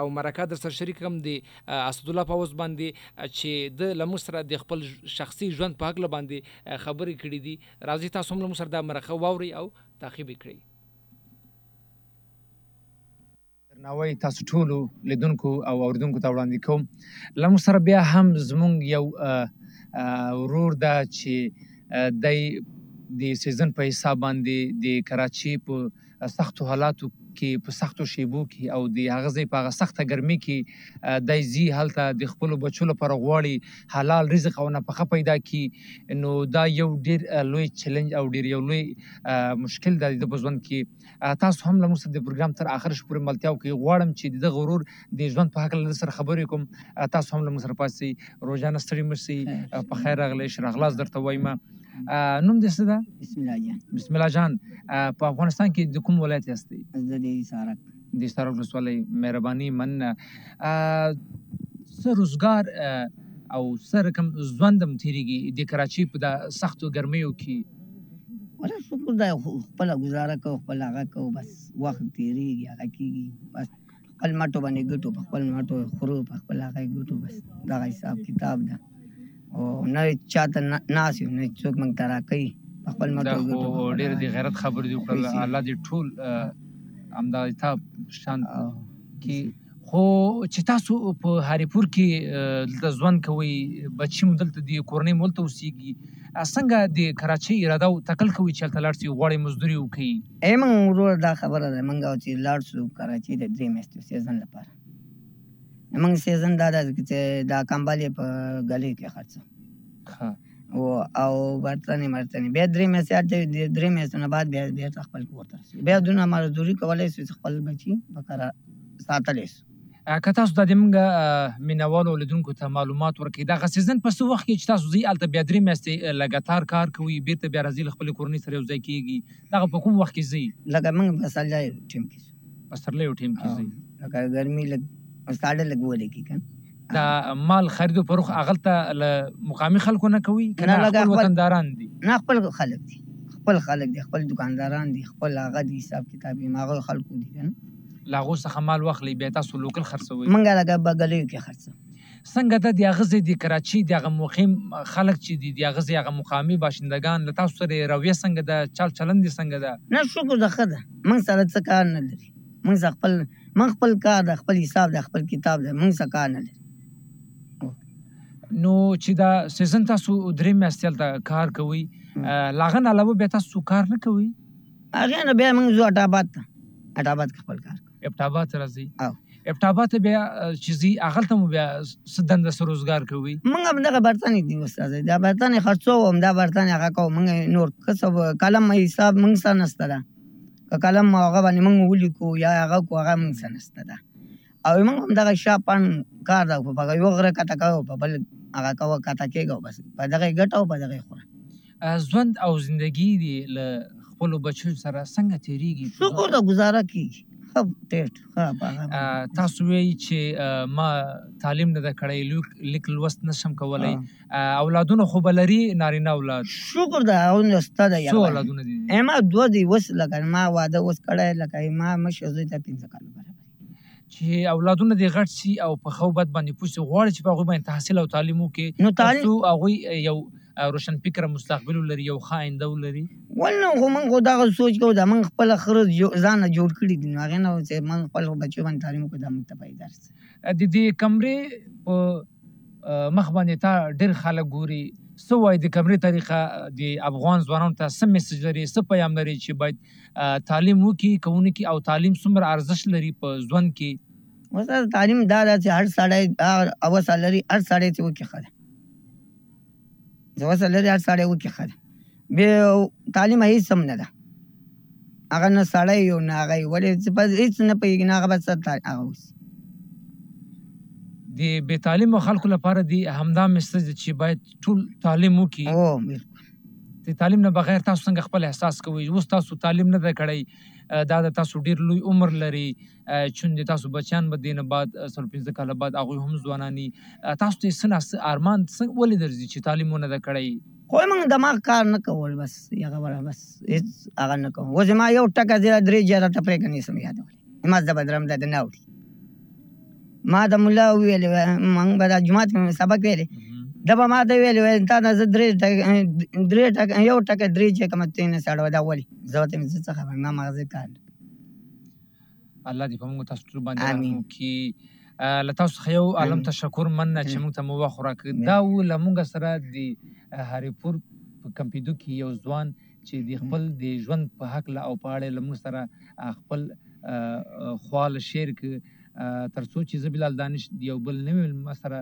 او مرکه در سره شریک کوم د اسد الله پاوز باندې چې د لمسره د خپل شخصي ژوند په حق باندې خبرې کړې دي. راځي تاسو هم لمسره د مرکه واوري او تعقیب کړئ. درناوی تاسو ټول لیدونکو او اوریدونکو ته وړاندې کوم. لم سره بیا هم زمونږ یو ورور دا چې د د سیزن په حساب باندې د کراچي په سختو حالاتو کې په سختو شیبو کې او د هغه ځای په هغه سخته ګرمي کې د زی هلته د خپل بچو لپاره غواړي حلال رزق او نفقه پیدا کی نو دا یو ډیر لوی چیلنج او ډیر یو لوی مشکل د د ژوند کې. تاسو هم لمر د پروګرام تر اخر شپه ملتیاو کې غواړم چې د غرور د ژوند په حق له سره خبرې کوم تاسو هم لمر سره پاسي روزانه ستړي مرسي په خیر راغلی شرغلاس درته وایم. نوم دې څه ده؟ بسم الله جان. بسم الله جان په افغانستان کې د کوم ولایت یاستئ د دې سارک. د سارک ولسوالۍ مهرباني من. سر روزګار او سر کم ژوندم تیریږي د کراچي په د سختو ګرمیو کې؟ ولا شکر دا خپل گزاره کو خپل هغه کو بس وخت تیریږي هغه کیږي. بس خپل ماټو باندې ګټو خپل ماټو خورو خپل هغه ګټو بس دا حساب کتاب ده. او نه چاته ناس یو نه څوک مونږ ترا کوي خپل مټو ګټو ډېر دی غیرت خبر دی کړل الله دې ټول امدا تا شان کې خو چې تاسو په هریپور کې د ځوان کوي بچی مدلته دی کورنۍ مولته اوسېږي څنګه د کراچۍ اراده او تکل کوي چې هلته لاړ شي غواړي مزدوري وکړي ای موږ ورور دا خبره ده موږ چې لاړ شو کراچۍ د درې سیزن لپاره. موږ سیزن دا ده چې دا کمبالې په ګلې کې خرڅو او او برتنې مرتنې بیا درې میاشتې اته درې میاشتو بعد بیا بیا خپل کور ته. بیا دونه مزدوري کولای شو چې خپل بچي کرا ساتلی شو. که تاسو د دمږه مینوالو لیدونکو ته معلومات ورکړي دا غسیزن په څه وخت کې چې تاسو زی الته بیا درې میاشتې لګاتار کار کوي بیرته بیا راځي له خپل کورنۍ سره یو ځای کیږي دا په کوم وخت کې زی لکه موږ په سالای ټیم کې په ټیم کې زی لکه ګرمي لګ ساړه لګ ولې کې کنه دا مال خرید او فروخت اغلته له مقامی خلکو نه کوي؟ نه کنه خپل وطنداران دي. نه خپل خلک دي. خپل خلک دي خپل دکانداران دي خپل هغه دي حساب کتاب یې هغه خلکو دي کنه لاغو څخه مال واخلي بیا تاسو لوکل خرڅوي منګه لګا بغلې کې خرڅ څنګه د د غزې د کراچي د مقیم خلک چې دي د غزې هغه مقامي باشندگان له تاسو سره رویه څنګه د چال چلند څنګه ده؟ نه شکر د خده من سره څه کار نه لري. سره خپل من خپل کار د خپل حساب د خپل کتاب د من سره کار نه لري. نو چې دا سیزن تاسو درې میاشتې ته کار کوي لاغن علاوه بیا تاسو کار نه کوي هغه نه بیا موږ زو اټاباد ته. اټاباد کې خپل کار ابتابات راځي او ابتابات بیا چې زی اغلته مو بیا سدند سر روزګار کوي موږ هم دغه برتن دي استاد دا برتن خرڅو هم دا برتن هغه کو موږ نور کسب کلم حساب موږ سره نسته ده. که کلم هغه باندې موږ ولیکو یا هغه کو هغه موږ سره نسته ده او موږ هم دغه شاپان کار دا په هغه یو غره کته کاو په بل هغه کو کته کېګو بس په دغه ګټو په دغه خوره ژوند او زندگی دی له خپل بچو سره څنګه تیریږي شکر د گزاره کیږي خب ټیټ خراب هغه تاسو وی چې ما تعلیم نه کړی لیک لوست نشم کولای اولادونه خو بلري نارینه اولاد. شکر دا او استاد یا څو اولادونه دي؟ اما دوه دی وس لکه ما واده وس کړه لکه ما مشه زوی ته پنځه کال چې اولادونه د غټ سي او په خو بد باندې پوښي غواړي چې په هغه باندې تحصیل او تعلیم وکړي. نو تعلیم- هغه یو روشن فکر مستقبل لري یو خاینده ولري. ولنه خو موږ خو دغه سوچ کوو دا موږ خپل خره جو- ځان جوړ کړي دي. نو هغه نه چې موږ خپل بچو باندې تعلیم وکړو دا موږ ته پیدا درس. د دې کمرې په مخ باندې تا ډېر خلک ګوري. سو وای د کمرې طریقه؟ د افغان ځوانانو ته سم میسج لري؟ څه پیغام لري چې باید تعلیم وکړي کوونکی او تعلیم څومره ارزښت لري په ژوند کې؟ وسه تعلیم دا چې هر سړی او سالري هر سړی چې وکړي زه هر سړی وکړي خره به تعلیم هیڅ سم نه ده. هغه نه سړی یو نه هغه ولې په هیڅ نه پیږي نه هغه بس هغه اوس. د بې تعلیم خلکو لپاره دی همدا میسج چې باید ټول تعلیم وکړي. او د تعلیم نه بغیر تاسو څنګه خپل احساس کوئ؟ اوس تاسو تعلیم نه ده کړی دا د تاسو ډیر لوی عمر لري چون د تاسو بچیان به دینه بعد سر پنځه کاله بعد هغه هم ځوانانی تاسو ته سنا ارمان څنګه ولې درځي چې تعلیم نه ده کړی؟ خو موږ دماغ کار نه کول بس هغه ولا بس، هیڅ هغه نه کوم. و زما یو ټکه زیات درې جره ته پرې کني سم یادول ما د بدرم د نه ما د مولا ویل موږ به د جمعات کې سبق ویل دا به ما ته ویل ویل تا د درې درې ټکه یو ټکه درې چې کوم تین ساړه ودا ولي زه ته مې څه خبر ما مغزه کار الله دې په موږ تاسو ټول باندې وکړي. له تاسو خو یو عالم تشکر من چې موږ ته مو وخت راکړ دا و لمونږ سره د هریپور په کمپیدو کې یو ځوان چې د خپل د ژوند په حق له او په اړه لمونږ سره خپل خوال شیر ک ترڅو چې زبیلال دانش یو بل نوې مسره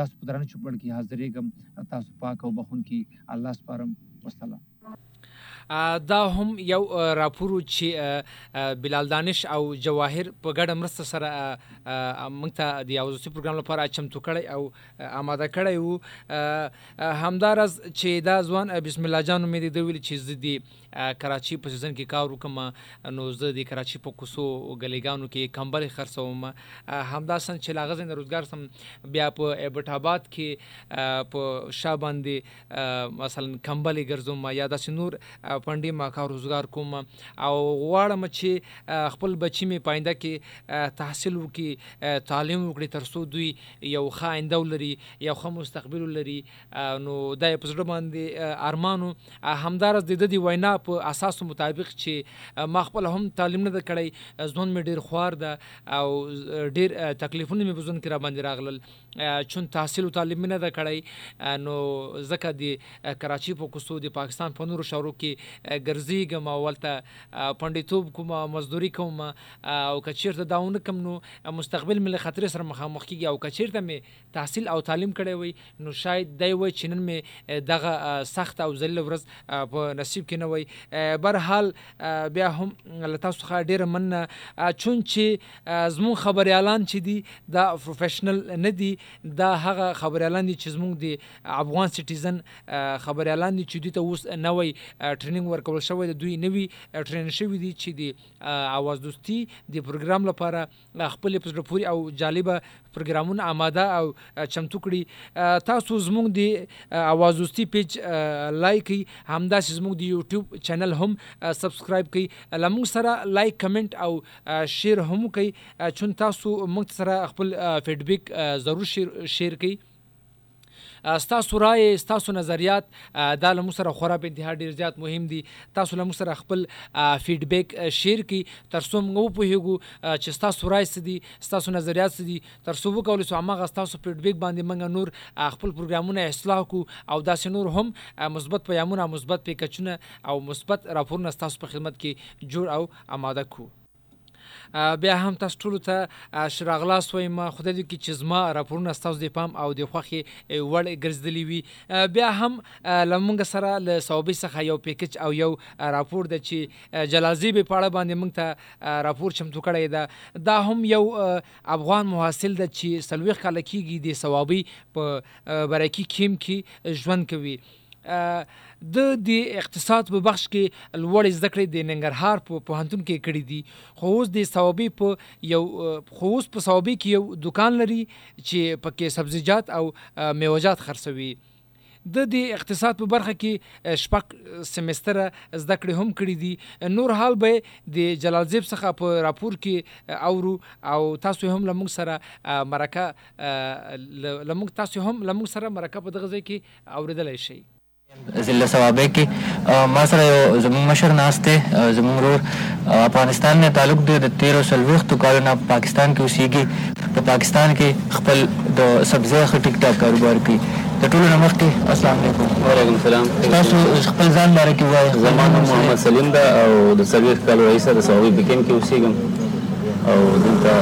تاسو په درنه چوپړ کې حاضرې کوم تاسو پاک او بخون کې الله سپارم. والسلام دا هم یو راپور چې بلال دانش او جواهر په ګډه مرسته سره موږ ته د یوځي پروګرام لپاره چمتو کړی او آماده کړی وو همدارز چې دا ځوان بسم الله جان مې دی ویل چې زه زدي کراچي په سیزن کې کار وکم نو زه د کراچي په کوسو غلیګانو کې کمبل خرڅوم. همدا سن چې لاغز نه روزګار سم، بیا په ایبټ آباد کې په شاباندې مثلا کمبل ګرځوم، یا د سنور پنډي ما کار روزګار کوم. او غواړم چې خپل بچی می پاینده کې تحصیل وکړي. تعلیم وکړي ترڅو دوی یو ښه آینده ولري، یو ښه مستقبل ولري. نو دا په زړه باندې ارمانو. همدارس د دې وینا په اساس مطابق چې ما خپل هم تعلیم نه کړی ځون می ډیر خوار ده او ډیر تکلیفونه می بزون کې را باندې راغلل چون تحصیل او تعلیم نه ده کړی نو زکه د کراچي په کوسو د پاکستان په نورو شهرو کې ګرځیږم او ولته پندیتوب کوم، مزدوري کوم او کچیرته داونه کم نو مستقبل مل خطر سره مخامخ کیږي. او کچیرته می تحصیل او تعلیم کړی وي نو شاید دی وای چنن می دغه سخت او ذلیل ورځ په نصیب کې نه وي بهر حال بیا هم لتا څخه ډیر من چون چې زمون خبري اعلان چې دی دا پروفیشنل نه دی دا هغه خبري اعلان دي چې زمون دی افغان سټیزن خبري اعلان دي چې دوی ته اوس نوې ټریننګ ورکول شوی د دوی نوې ټرین شوی دي چې دی اواز دوستي د پروګرام لپاره خپل په پوری او جالبه پروګرامونه آماده او چمتو کړي. تاسو زموږ د اواز پیج لایک همدا زموږ د یوټیوب چینل هم سبسکرایب کړئ. لمو سره لایک، کمنټ او شیر هم کړئ. چون تاسو موږ سره خپل فیډبیک ضرور شیر شیر کړئ. ستاسو رائے، ستاسو نظریات دا له سره خورا په انتها ډیر زیات مهم دي. تاسو له سره خپل فیډبیک شیر کی تر څو موږ په هیګو چې تاسو رائے سدي تاسو نظریات سدي تر څو وکول سو هغه تاسو فیډبیک باندې موږ نور خپل پروګرامونه اصلاح کو او داسې نور هم مثبت پیغامونه مثبت پیکچونه او مثبت راپورونه تاسو په خدمت کې جوړ او آماده کو بیا هم تاسو ټول ته شراغلاس وایم خدای دې کې چې زما راپورونه تاسو د پام او د خوخي وړ ګرځدلی وي. بیا هم لمونګ سره، له صوبې څخه یو پیکج او یو راپور د چې جلازي به پاړه باندې موږ ته راپور چمتو کړی دا دا هم یو افغان محاصل د چې سلويخ کال کېږي د ثوابي په برکی کیم کې ژوند کوي. د د اقتصاد په بخش کې لوړ زده کړې د ننګرهار په پوهنتون کې کړې دي. خو اوس د ثوابي په یو، خو اوس په ثوابي کې یو دکان لري چې پکې سبزیجات او میوجات خرڅوي. د د اقتصاد په برخه کې شپږ سمستر زده کړې هم کړې دي. نور حال به د جلال زیب څخه په راپور کې اورو او تاسو هم لمغ سره مرکه لمغ تاسو هم لمغ سره مرکه په دغه ځای کې اوریدلای شئ. سره یو زموږ مشر ناست دی زموږ ورور افغانستان نه تعلق دی د تیرو څلوېښتو کالو نه پاکستان کې اوسېږي په پاکستان کې خپل د سبزی ښه ټیک ټاک کاروبار کوي د ټولو نه مخکې السلام علیکم۔ وعلیکم السلام۔ تاسو خپل ځان باره کې وایئ زما نوم محمد سلیم ده او د څلوېښت کالو رئیسه د ثوابي بکیم کې اوسېږم او دلته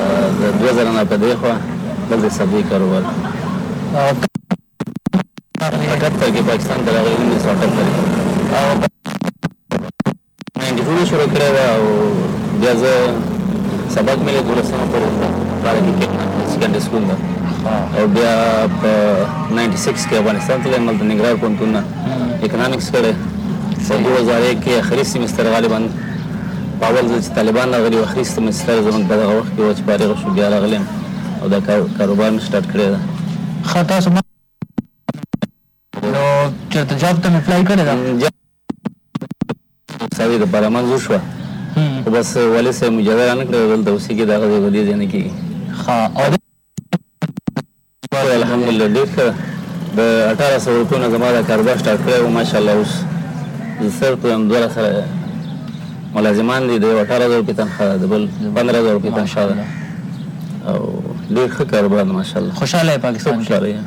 د دوه زره نه په دې خوا دلته سبزي کاروبار اٹھہتر کے پاکستان ته راغلی انیس سو اٹھہتر او نائنټي ټو شروع کړی وه او بیا زه سبق مې دولسمه پورې پاره کې کېږم سیکنډري سکول ده او بیا په نائنټي سکس کې افغانستان تللی یم هلته ننګرهار پوهنتون نه اکنامکس کړی په دو هزار ایک کې آخري سیمستر غالبا په اول ځل چې طالبان راغلي وو آخري سیمستر زموږ په دغه وخت کې و چې فارغ شو بیا راغلی او دا کاروبار مې سټارټ کړی ده ښه تاسو نو چېرته جاب ته اپلای کړې ده ساوي د لپاره منظور شوه خو بس والد صاحب مجازه رانه کړې دلته اوسېږي د هغه ځای په دې ځای نه کېږي ښه او الحمدلله ډېر د اټاره سوه روپیو نه زما دا کاروبار سټارټ کړی و ماشاءالله اوس زه صرف یم دوه سره ملازمان دي د یو اټاره زره روپۍ تنخواه ده بل پندره زره روپۍ تنخواه ده او ډېر ښه کاروبار ماشاءالله خوشحاله یې پاکستان کې خوشحاله یم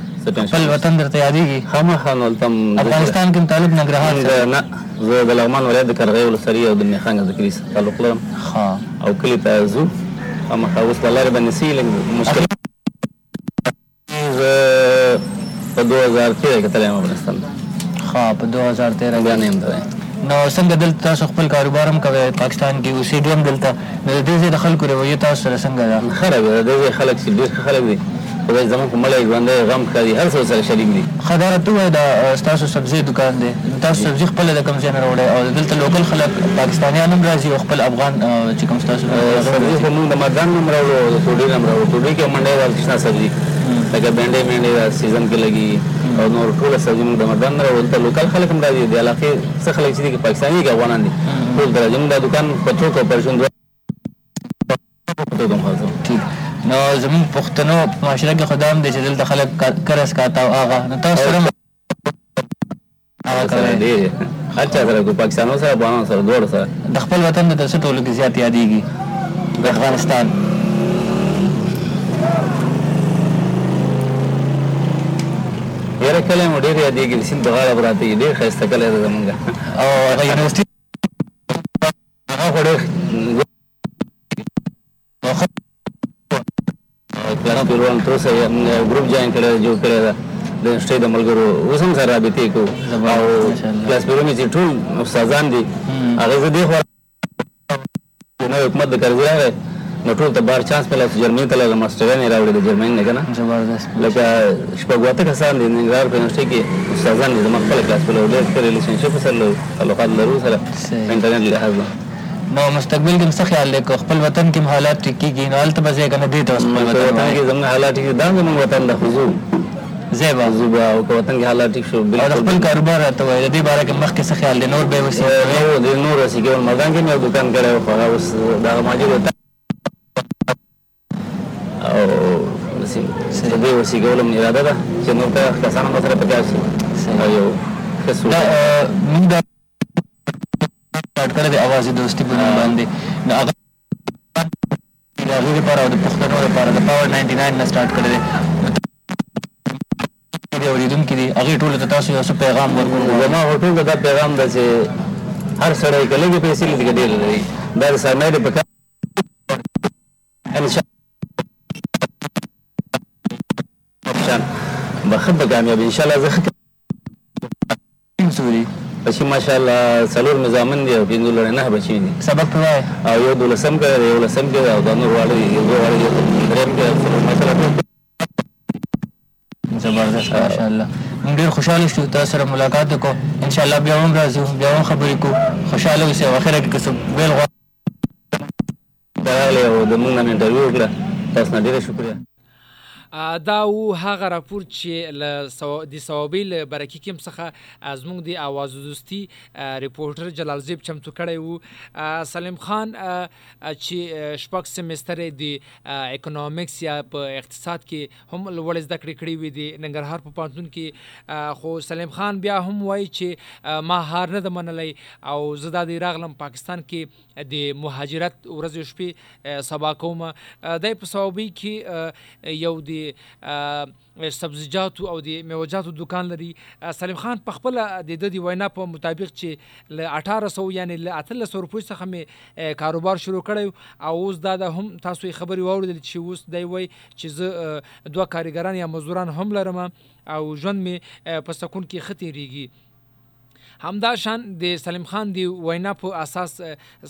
خپل وطن درته یادېږي خامخا نو هلته افغانستان کې طالب ننګرهار نه زه د لغمان ولایت د کرغۍ ولسوالي او د میخان ذکري تعلق لرم او کلي ته ځو خامخا اوس په لارې باندې سي لږ مشکل۔ زه په دوه هزار تېره کې تللی یم افغانستان۔ ښه په دوه هزار تېره بیا نه نو څنګه دلته تاسو خپل کاروبار هم کوئ؟ پاکستان کې اوسېږئ هم دلته. نو د دې د خلکو رویه تاسو سره څنګه ده؟ ښه رویه د دې خلک چې ډېر خلک دي. خدای زموږ په مړی ژوندی غم ښکاري هر څه سره شریک دي. دا راته ووایه دا ستاسو سبزي دکان دی. تاسو سبزي خپله د کوم ځای نه راوړئ او دلته لوکل خلک پاکستانیان هم راځي او خپل افغان چې کوم ستاسو سبزي خو موږ د مردان هم راوړو او د نه هم راوړو. توډۍ کې منډۍ ده شنه سبزي لکه بینډۍ مینډۍ ده سیزن کې لګي. او نور ټول سره د مردان نه ولته لوکل خلک هم راځي د علاقې څخه خلک چې دي پاکستاني کې افغانان دي ټول درځي موږ د دکان په ټوک او پرشون دوه نو زمون پښتنو معاشره کې خدام چې دلته خلک کرس کاته او هغه نو تاسو سره هغه سره کو پاکستانو سره افغانانو سره سره. د خپل وطن د څه ټولو کې زیات یادېږي د افغانستان. ډیره کله مو ډیر یادېږي سیند په غاړه پراته دي ډېر ښایسته کلی ده زمونږ او هغه یونیورسيټي هغه خو ډېر کلاس پیروان تر اوسه ګروپ جوین کړی جوړ کړی ده د یونیورسټۍ د ملګرو اوس هم سره رابطې کوو او کلاس پیرو مې چې ټول استادان دي هغې زه دې خوا نوی حکومت د کرزي راغی نو ټول ته بار چانس پیلا جرمني ته لاړم ماسټریان یې راوړي د جرمني نه که نه زبردست لکه شپږ اته کسان دي ننګرهار په یونیورسټۍ کې استادان دي زما خپله کلاس پیلو ډېر ښه ریلیشنشپ سره لرو تعلقات لرو سره په انټرنیټ لحاظ نه نو مستقبل کې څه خیال دی که خپل وطن کې حالات ټیک کیږي نو هلته به ځای کنه دې ته خپل په وطن کې زموږ حالات ټیک دي دا زموږ وطن د ځای به خضوع او که وطن کې حالات ټیک شو بالکل خپل کاروبار راته وایي د دې باره کې مخکې څه خیال دی نور به وسې نو د نور وسی کېول مردان کې مې دکان کړی و خو اوس دغه ماجر وطن داسې د دې وسی کولو مې اراده ده چې نور ته کسان هم سره پکار شي او یو دا موږ دا کړی دی اواز دوستي په نوم باندې نو هغه د هغې لپاره او د پښتنو لپاره د پاور 99 نه سٹارټ کړی دی نو د اورېدونکي دي هغې ټولو ته تاسو یو پیغام ورکړو زما هو ټول ته دا پیغام ده چې هر سړی که لږې پیسې لري که ډېرې لري دا د سرمایې د په کار انشاء به ښه به کامیاب انشاءالله زه ښه سوري بچي ماشاءالله څلور مې زامن دي او پنځه لړۍ نه بچي دي سبق په وایي او یو دولسم کې دی یو لسم کې دی او دا نور واړه دي یو دي یو درېیم کې دی ماشاءالله ټول زبردست ماشاءالله موږ ډېر خوشحاله شو تاسو سره ملاقات وکړو انشاءالله بیا هم راځو بیا هم خبرې کوو خوشحاله اوسئ او اخره کې څه بیل غواړئ راغلی او د موږ نه مې انټرویو وکړه تاسو نه ډېره شکریه آ، دا و هغه راپور چې له سو... د صوابۍ له برکي کیم څخه آ، زموږ د اواز دوستي ریپورټر جلال زیب چمتو کړی وو سلیم خان چې شپږ سمستر د آ، اکونومکس یا په اقتصاد کې هم لوړ زده کړې کړې وي د ننګرهار په پوهنتون کې. خو سلیم خان بیا هم وایي چې ما هار نه ده منلی او زه دا د راغلم پاکستان کې د مهاجرت ورځې شپې سبا کوم آ، په صوابۍ کې آ، یو د سبزیجاتو او د میوجاتو دکان لري. سلیم خان په خپل د د وینا په مطابق چې ل 1800 یعنی ل 1300 روپۍ څخه مې کاروبار شروع کړی او اوس دا د هم تاسو خبري واوریدل چې اوس دی وای چې زه دوه کارګران یا مزدوران هم لرم او ژوند می په سکون کې ختیریږي همدا شان د سلیم خان دی وینا په اساس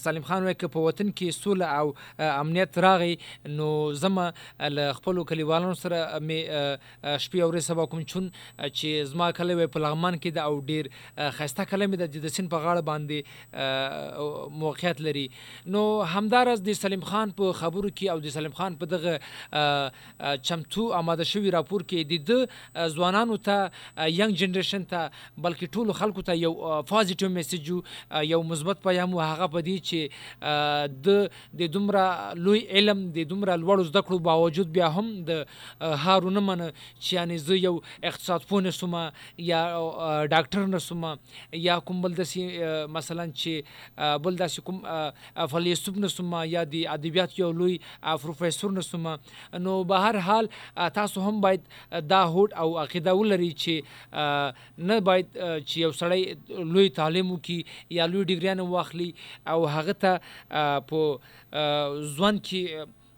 سلیم خان وایي که په وطن کې سوله او امنیت راغی نو زما له خپل کلیوالو سره مې شپې او ورځې سبا کوم. چون چې زما کلی وی په لغمان کې د او ډیر آ، ښایسته کلی مې د سین په غاړه باندې موقعیت لري. نو همدارس د سلیم خان په خبرو کې او د سلیم خان په دغه چمتو آماده شوی راپور کې د ځوانانو ته ینګ جنریشن ته بلکې ټولو خلکو ته یو پازیټیو میسج یو مثبت پیغام هغه په دې چې د د دومره لوی علم د دومره لوړو زده کړو باوجود بیا هم د آ، هارونه من چې یعنی زه یو اقتصاد پوه نسوم یا آ، ډاکټر نسوم یا کوم بل داسې مثلا چې بل داسې کوم آ، فیلسوف نسوم یا د ادبیات یو لوی آ، پروفیسور نسوم. نو به هر حال تاسو هم باید دا هوډ او عقیده ولري چې نه باید چې یو سړی لوی تعلیم وکي یا لوی ډیګریان واخلي او هغه ته په ځوان کې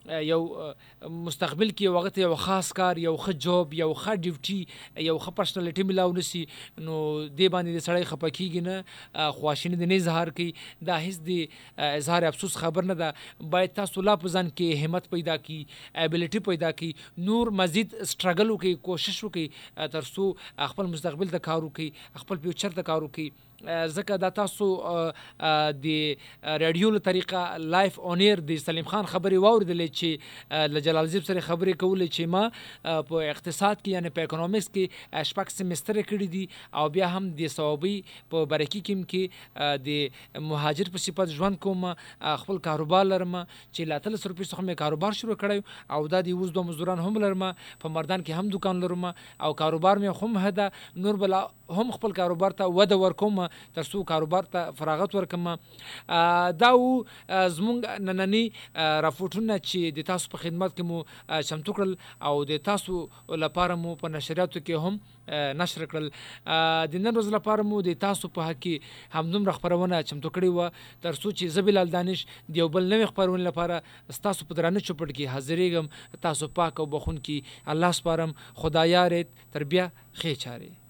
یو مستقبل کې یو هغه ته یو خاص کار یو ښه جاب یو ښه ډیوټي یو ښه پرسنالټي ملاو نسی نو دې باندې د سړی خپه کیږي نه. آ، خواشیني د نه اظهار کوي دا هیڅ د اظهار افسوس خبر نه ده. باید تاسو لا په ځان کې همت پیدا کی ابیلیټي پیدا کی نور مزید سټرګل وکړي کوشش وکړي. آ، تر څو خپل مستقبل ته کار وکړي خپل فیوچر ته کار وکړي. ځکه دا تاسو د رادیو له طریقه لایف اون ایر د سلیم خان خبرې واوریدلې چې له جلال زیب سره خبرې کولې چې ما په اقتصاد کې یعنی په اکونومیکس کې شپږ سمستر کړی دي او بیا هم د ثوابي په برکی کې کې د مهاجر په صفت ژوند کوم خپل کاروبار لرم، چې لا تل سر په څخه مې کاروبار شروع کړی او دا د اوس دوه مزدوران هم لرم، په مردان کې هم دکان لرم او کاروبار مې هم هدا، نور بلا هم خپل کاروبار ته وده ورکوم تر څو کاروبار ته فراغت ورکم. دا و زمونږ نننی راپورټونه چې د تاسو په خدمت کې مو چمتو کړل او د تاسو لپاره مو په نشریاتو کې هم نشر کړل. د نن ورځ لپاره مو د تاسو په حق کې همدومره خبرونه چمتو کړې و تر چې زبیل دانش د یو بل نوې خبرونه لپاره تاسو په درانه چوپړ کې حاضرېږم. تاسو پاک او بخون کې الله سپارم. خدایا رت تربیه خې چاره